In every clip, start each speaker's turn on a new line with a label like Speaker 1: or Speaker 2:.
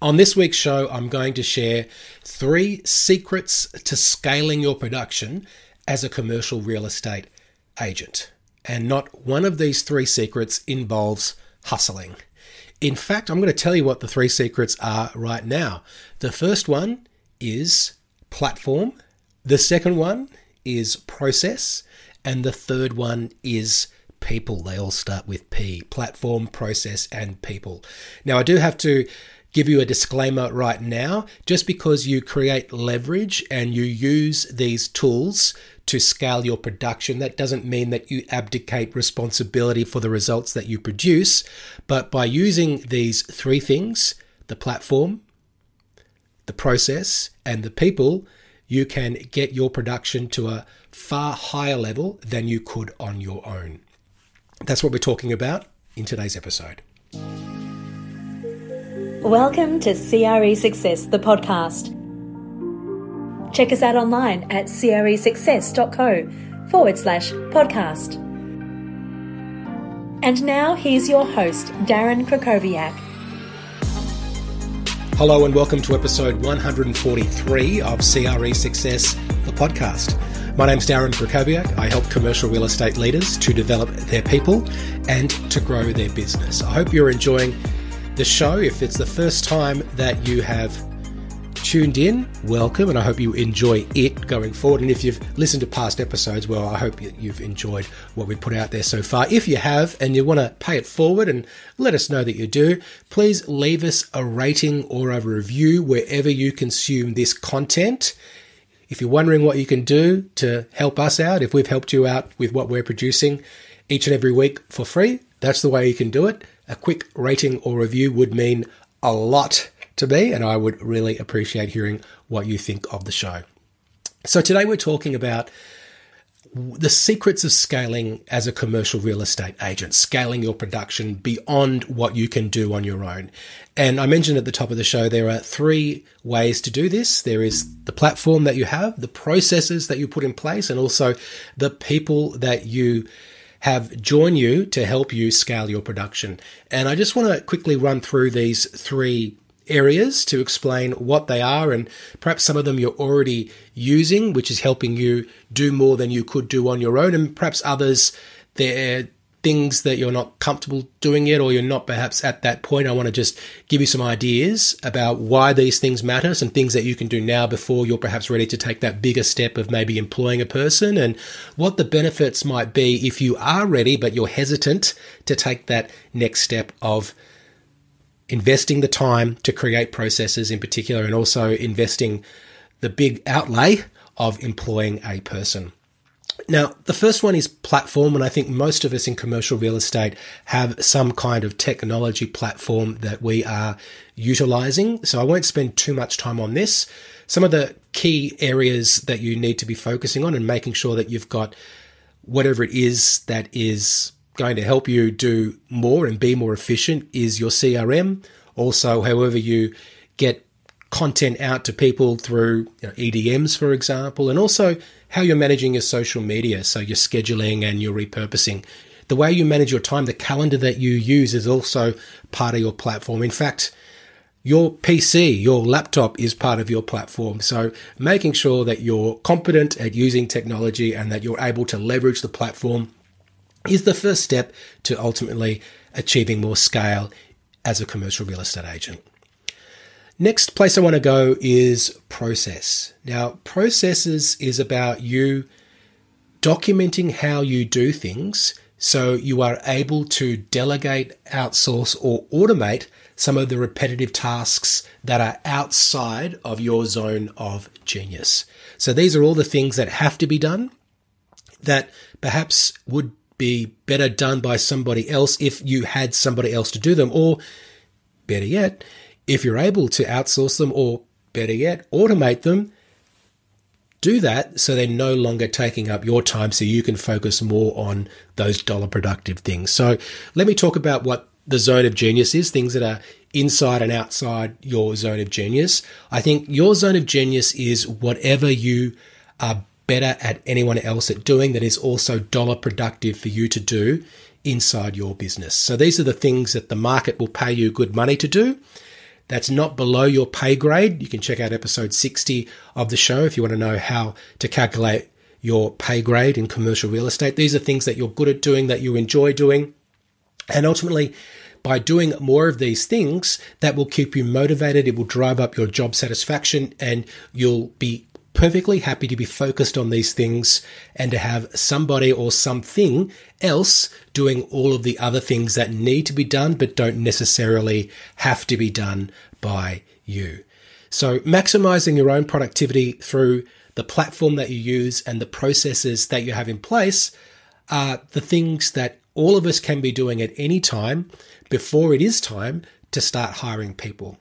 Speaker 1: On this week's show, I'm going to share three secrets to scaling your production as a commercial real estate agent. And not one of these three secrets involves hustling. In fact, I'm going to tell you what the three secrets are right now. The first one is platform, the second one is process, and the third one is people. They all start with P platform, process, and people. Now, I do have to give you a disclaimer right now just because you create leverage and you use these tools to scale your production, that doesn't mean that you abdicate responsibility for the results that you produce. But by using these three things the platform, the process, and the people you can get your production to a far higher level than you could on your own. That's what we're talking about in today's episode.
Speaker 2: Welcome to CRE Success, the podcast. Check us out online at cresuccess.co forward slash podcast. And now here's your host, Darren Krakowiak.
Speaker 1: Hello and welcome to episode 143 of CRE Success, the podcast. My name's Darren Krakowiak. I help commercial real estate leaders to develop their people and to grow their business. I hope you're enjoying the show. If it's the first time that you have tuned in, welcome, and I hope you enjoy it going forward. And if you've listened to past episodes, well, I hope you've enjoyed what we put out there so far. If you have and you want to pay it forward and let us know that you do, please leave us a rating or a review wherever you consume this content. If you're wondering what you can do to help us out, if we've helped you out with what we're producing each and every week for free, that's the way you can do it a quick rating or review would mean a lot to me, and I would really appreciate hearing what you think of the show. So, today we're talking about the secrets of scaling as a commercial real estate agent, scaling your production beyond what you can do on your own. And I mentioned at the top of the show, there are three ways to do this. There is the platform that you have, the processes that you put in place, and also the people that you have join you to help you scale your production. And I just want to quickly run through these three areas to explain what they are and perhaps some of them you're already using, which is helping you do more than you could do on your own, and perhaps others they're things that you're not comfortable doing yet or you're not perhaps at that point, I want to just give you some ideas about why these things matter, some things that you can do now before you're perhaps ready to take that bigger step of maybe employing a person and what the benefits might be if you are ready but you're hesitant to take that next step of investing the time to create processes in particular and also investing the big outlay of employing a person. Now, the first one is platform, and I think most of us in commercial real estate have some kind of technology platform that we are utilizing. So I won't spend too much time on this. Some of the key areas that you need to be focusing on and making sure that you've got whatever it is that is going to help you do more and be more efficient is your CRM. Also, however you get content out to people through you know, EDMs, for example, and also how you're managing your social media, so your scheduling and your repurposing. The way you manage your time, the calendar that you use is also part of your platform. In fact, your PC, your laptop is part of your platform. So making sure that you're competent at using technology and that you're able to leverage the platform is the first step to ultimately achieving more scale as a commercial real estate agent. Next place I want to go is process. Now, processes is about you documenting how you do things so you are able to delegate, outsource, or automate some of the repetitive tasks that are outside of your zone of genius. So these are all the things that have to be done that perhaps would be better done by somebody else if you had somebody else to do them, or better yet, if you're able to outsource them or better yet, automate them, do that so they're no longer taking up your time so you can focus more on those dollar productive things. So let me talk about what the zone of genius is, things that are inside and outside your zone of genius. I think your zone of genius is whatever you are better at anyone else at doing that is also dollar productive for you to do inside your business. So these are the things that the market will pay you good money to do that's not below your pay grade, you can check out episode 60 of the show if you want to know how to calculate your pay grade in commercial real estate. These are things that you're good at doing, that you enjoy doing. And ultimately, by doing more of these things, that will keep you motivated. It will drive up your job satisfaction and you'll be perfectly happy to be focused on these things and to have somebody or something else doing all of the other things that need to be done but don't necessarily have to be done by you. So maximizing your own productivity through the platform that you use and the processes that you have in place are the things that all of us can be doing at any time before it is time to start hiring people.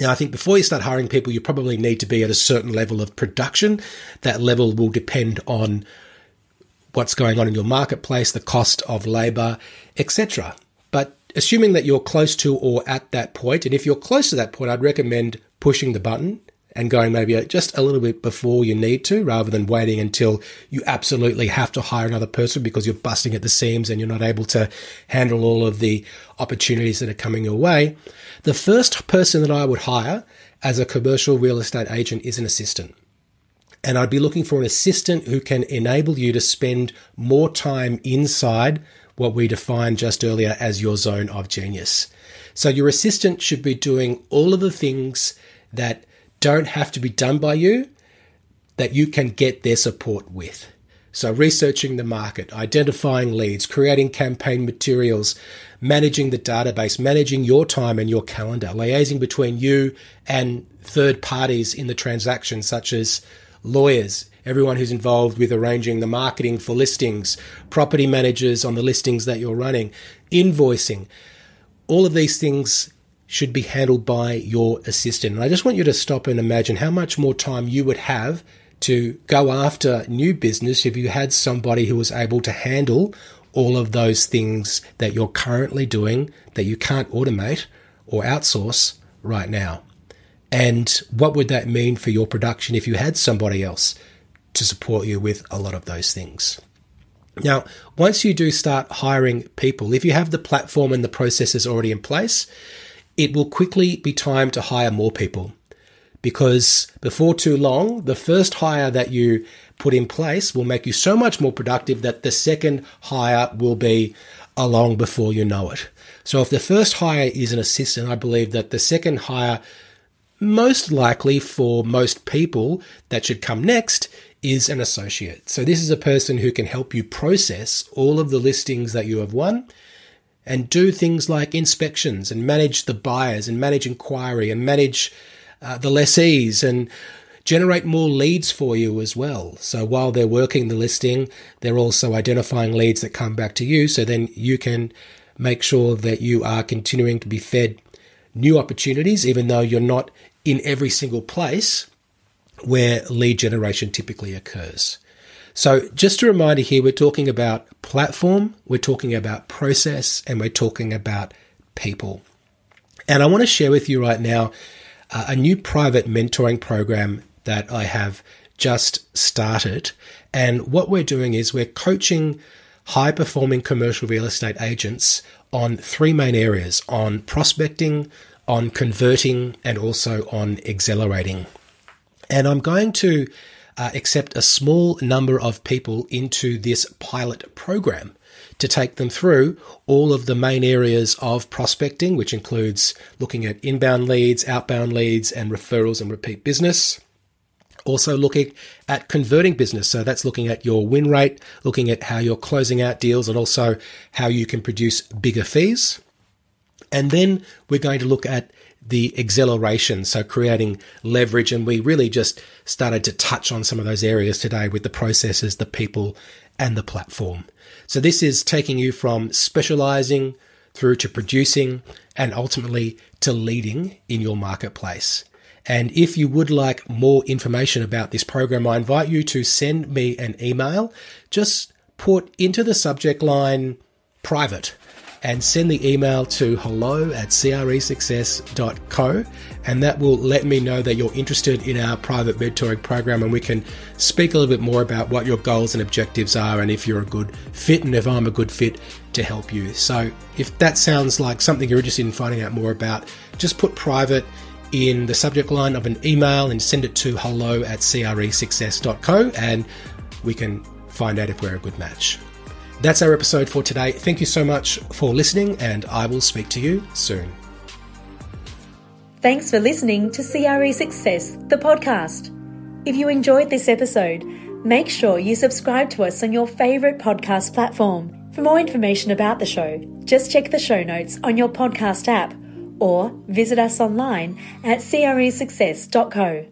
Speaker 1: Now, I think before you start hiring people, you probably need to be at a certain level of production. That level will depend on what's going on in your marketplace, the cost of labor, etc. But assuming that you're close to or at that point, and if you're close to that point, I'd recommend pushing the button and going maybe just a little bit before you need to rather than waiting until you absolutely have to hire another person because you're busting at the seams and you're not able to handle all of the opportunities that are coming your way. The first person that I would hire as a commercial real estate agent is an assistant. And I'd be looking for an assistant who can enable you to spend more time inside what we defined just earlier as your zone of genius. So your assistant should be doing all of the things that don't have to be done by you that you can get their support with. So, researching the market, identifying leads, creating campaign materials, managing the database, managing your time and your calendar, liaising between you and third parties in the transaction, such as lawyers, everyone who's involved with arranging the marketing for listings, property managers on the listings that you're running, invoicing. All of these things should be handled by your assistant. And I just want you to stop and imagine how much more time you would have to go after new business if you had somebody who was able to handle all of those things that you're currently doing that you can't automate or outsource right now. And what would that mean for your production if you had somebody else to support you with a lot of those things? Now, once you do start hiring people, if you have the platform and the processes already in place, it will quickly be time to hire more people because before too long, the first hire that you put in place will make you so much more productive that the second hire will be along before you know it. So if the first hire is an assistant, I believe that the second hire, most likely for most people that should come next, is an associate. So this is a person who can help you process all of the listings that you have won and do things like inspections and manage the buyers and manage inquiry and manage uh, the lessees and generate more leads for you as well. So while they're working the listing, they're also identifying leads that come back to you. So then you can make sure that you are continuing to be fed new opportunities, even though you're not in every single place where lead generation typically occurs. So, just a reminder here we're talking about platform, we're talking about process, and we're talking about people. And I want to share with you right now uh, a new private mentoring program that I have just started. And what we're doing is we're coaching high performing commercial real estate agents on three main areas on prospecting, on converting, and also on accelerating. And I'm going to uh, accept a small number of people into this pilot program to take them through all of the main areas of prospecting, which includes looking at inbound leads, outbound leads, and referrals and repeat business. Also, looking at converting business. So, that's looking at your win rate, looking at how you're closing out deals, and also how you can produce bigger fees. And then we're going to look at the acceleration, so creating leverage. And we really just started to touch on some of those areas today with the processes, the people, and the platform. So this is taking you from specializing through to producing and ultimately to leading in your marketplace. And if you would like more information about this program, I invite you to send me an email. Just put into the subject line private and send the email to hello at cresuccess.co and that will let me know that you're interested in our private mentoring program and we can speak a little bit more about what your goals and objectives are and if you're a good fit and if I'm a good fit to help you. So if that sounds like something you're interested in finding out more about, just put private in the subject line of an email and send it to hello at cresuccess.co and we can find out if we're a good match. That's our episode for today. Thank you so much for listening, and I will speak to you soon.
Speaker 2: Thanks for listening to CRE Success, the podcast. If you enjoyed this episode, make sure you subscribe to us on your favourite podcast platform. For more information about the show, just check the show notes on your podcast app or visit us online at cresuccess.co.